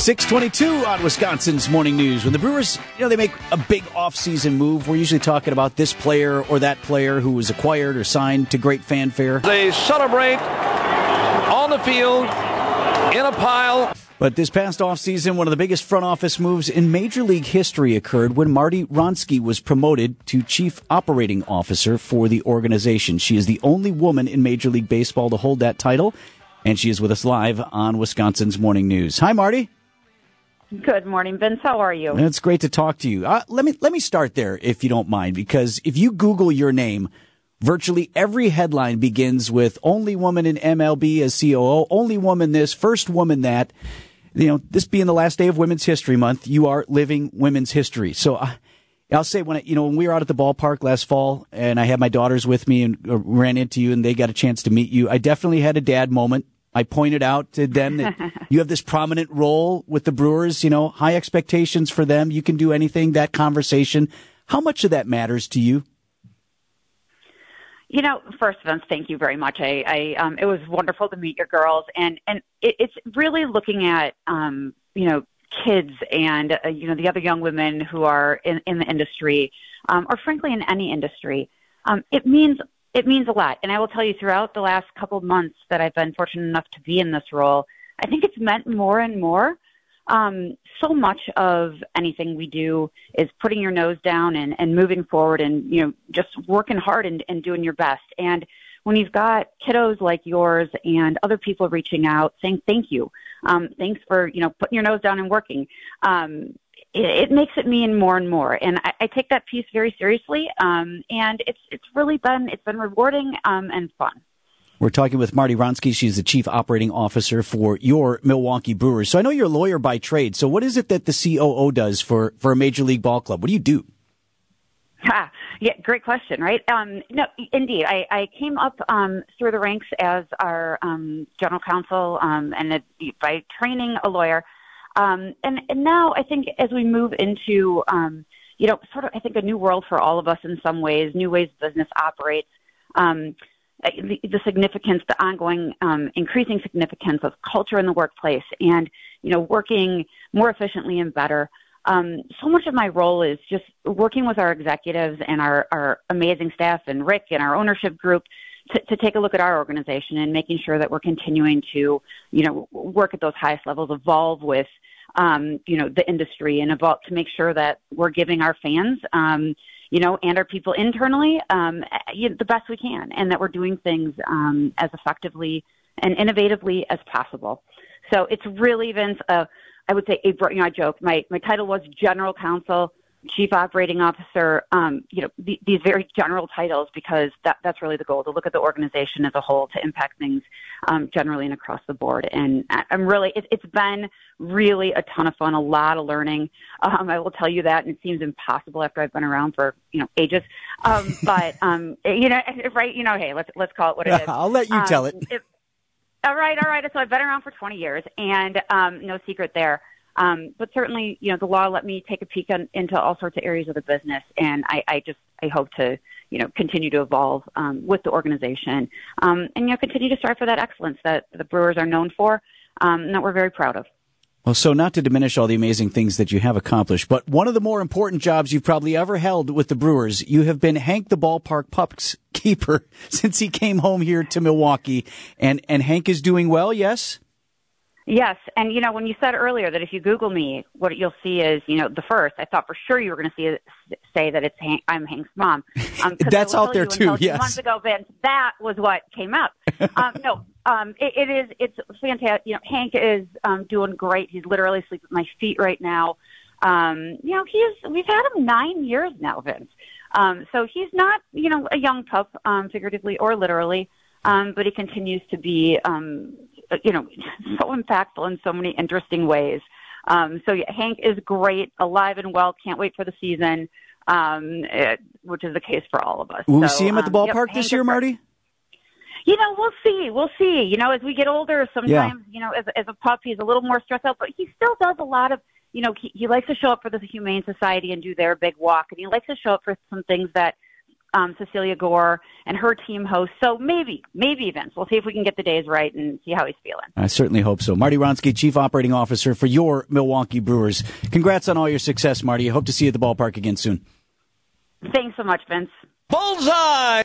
622 on Wisconsin's Morning News. When the Brewers, you know, they make a big offseason move, we're usually talking about this player or that player who was acquired or signed to great fanfare. They celebrate on the field in a pile. But this past offseason, one of the biggest front office moves in Major League history occurred when Marti Wronski was promoted to Chief Operating Officer for the organization. She is the only woman in Major League Baseball to hold that title, and she is with us live on Wisconsin's Morning News. Hi, Marti. Good morning, Vince. How are you? It's great to talk to you. Uh, let me let me start there, if you don't mind, because if you Google your name, virtually every headline begins with "only woman in MLB as COO," "only woman this," "first woman that." You know, this being the last day of Women's History Month, you are living women's history. So. Uh, I'll say when I, you know when we were out at the ballpark last fall, and I had my daughters with me and uh, ran into you, and they got a chance to meet you. I definitely had a dad moment I pointed out to them that you have this prominent role with the Brewers, you know, high expectations for them. You can do anything, that conversation. How much of that matters to you? You know, first, Vince, thank you very much. I, I um, it was wonderful to meet your girls, and and it, it's really looking at, um, you know, kids and uh, you know the other young women who are in in the industry, um, or frankly in any industry. Um, it means it means a lot. And I will tell you throughout the last couple months that I've been fortunate enough to be in this role, I think it's meant more and more. Um, so much of anything we do is putting your nose down and, and moving forward and, you know, just working hard and, and doing your best. And when you've got kiddos like yours and other people reaching out saying thank you, um, thanks for, you know, putting your nose down and working, um, it, it makes it mean more and more. And I, I take that piece very seriously. Um, and it's it's really been it's been rewarding um, and fun. We're talking with Marti Wronski. She's the chief operating officer for your Milwaukee Brewers. So I know you're a lawyer by trade. So what is it that the COO does for, for a major league ball club? What do you do? Ha, yeah, great question, right? Um, no, indeed. I, I came up um, through the ranks as our um, general counsel um, and a, by training a lawyer. Um, and, and now I think as we move into, um, you know, sort of, I think a new world for all of us in some ways, new ways business operates, um, the, the significance, the ongoing um, increasing significance of culture in the workplace and, you know, working more efficiently and better. Um, so much of my role is just working with our executives and our, our amazing staff and Rick and our ownership group to, to take a look at our organization and making sure that we're continuing to, you know, work at those highest levels, evolve with, um, you know, the industry and evolve to make sure that we're giving our fans, um, you know, and our people internally um, the best we can, and that we're doing things um, as effectively and innovatively as possible. So it's really, Vince, uh, I would say, a, you know, I joke. My my title was general counsel chief operating officer, um, you know, the, these very general titles because that, that's really the goal to look at the organization as a whole to impact things um, generally and across the board. And I'm really, it, it's been really a ton of fun, a lot of learning. Um, I will tell you that, and it seems impossible after I've been around for you know ages. Um, but um, you know, right? You know, hey, let's let's call it what it is. I'll let you um, tell it. it. All right, all right. So I've been around for 20 years, and um, no secret there. Um, but certainly, you know, the law let me take a peek on, into all sorts of areas of the business, and I, I just I hope to you know continue to evolve um, with the organization, um, and you know continue to strive for that excellence that the Brewers are known for, um, and that we're very proud of. Well, so not to diminish all the amazing things that you have accomplished, but one of the more important jobs you've probably ever held with the Brewers, you have been Hank the ballpark pups keeper since he came home here to Milwaukee, and and Hank is doing well. Yes. Yes, and you know when you said earlier that if you Google me, what you'll see is you know the first. I thought for sure you were going to see say that it's Hank, I'm Hank's mom. Um, That's out there too. Yes. Months ago, Vince, that was what came up. um, no, um, it, it is. It's fantastic. You know, Hank is um, doing great. He's literally asleep at my feet right now. Um, you know, he's we've had him nine years now, Vince. Um, so he's not you know a young pup, um, figuratively or literally. Um, but he continues to be um, you know, so impactful in so many interesting ways. Um, so yeah, Hank is great, alive and well. Can't wait for the season, um, it, which is the case for all of us. Will so, we see him at the ballpark um, yep, this year, Marti? You know, we'll see. We'll see. You know, as we get older, sometimes yeah. you know, as as a pup, he's a little more stressed out, but he still does a lot of. You know, he, he likes to show up for the Humane Society and do their big walk, and he likes to show up for some things that um, Cecelia Gore and her team hosts. So maybe, maybe Vince. We'll see if we can get the days right and see how he's feeling. I certainly hope so. Marti Wronski, Chief Operating Officer for your Milwaukee Brewers. Congrats on all your success, Marti. I hope to see you at the ballpark again soon. Thanks so much, Vince. Bullseye!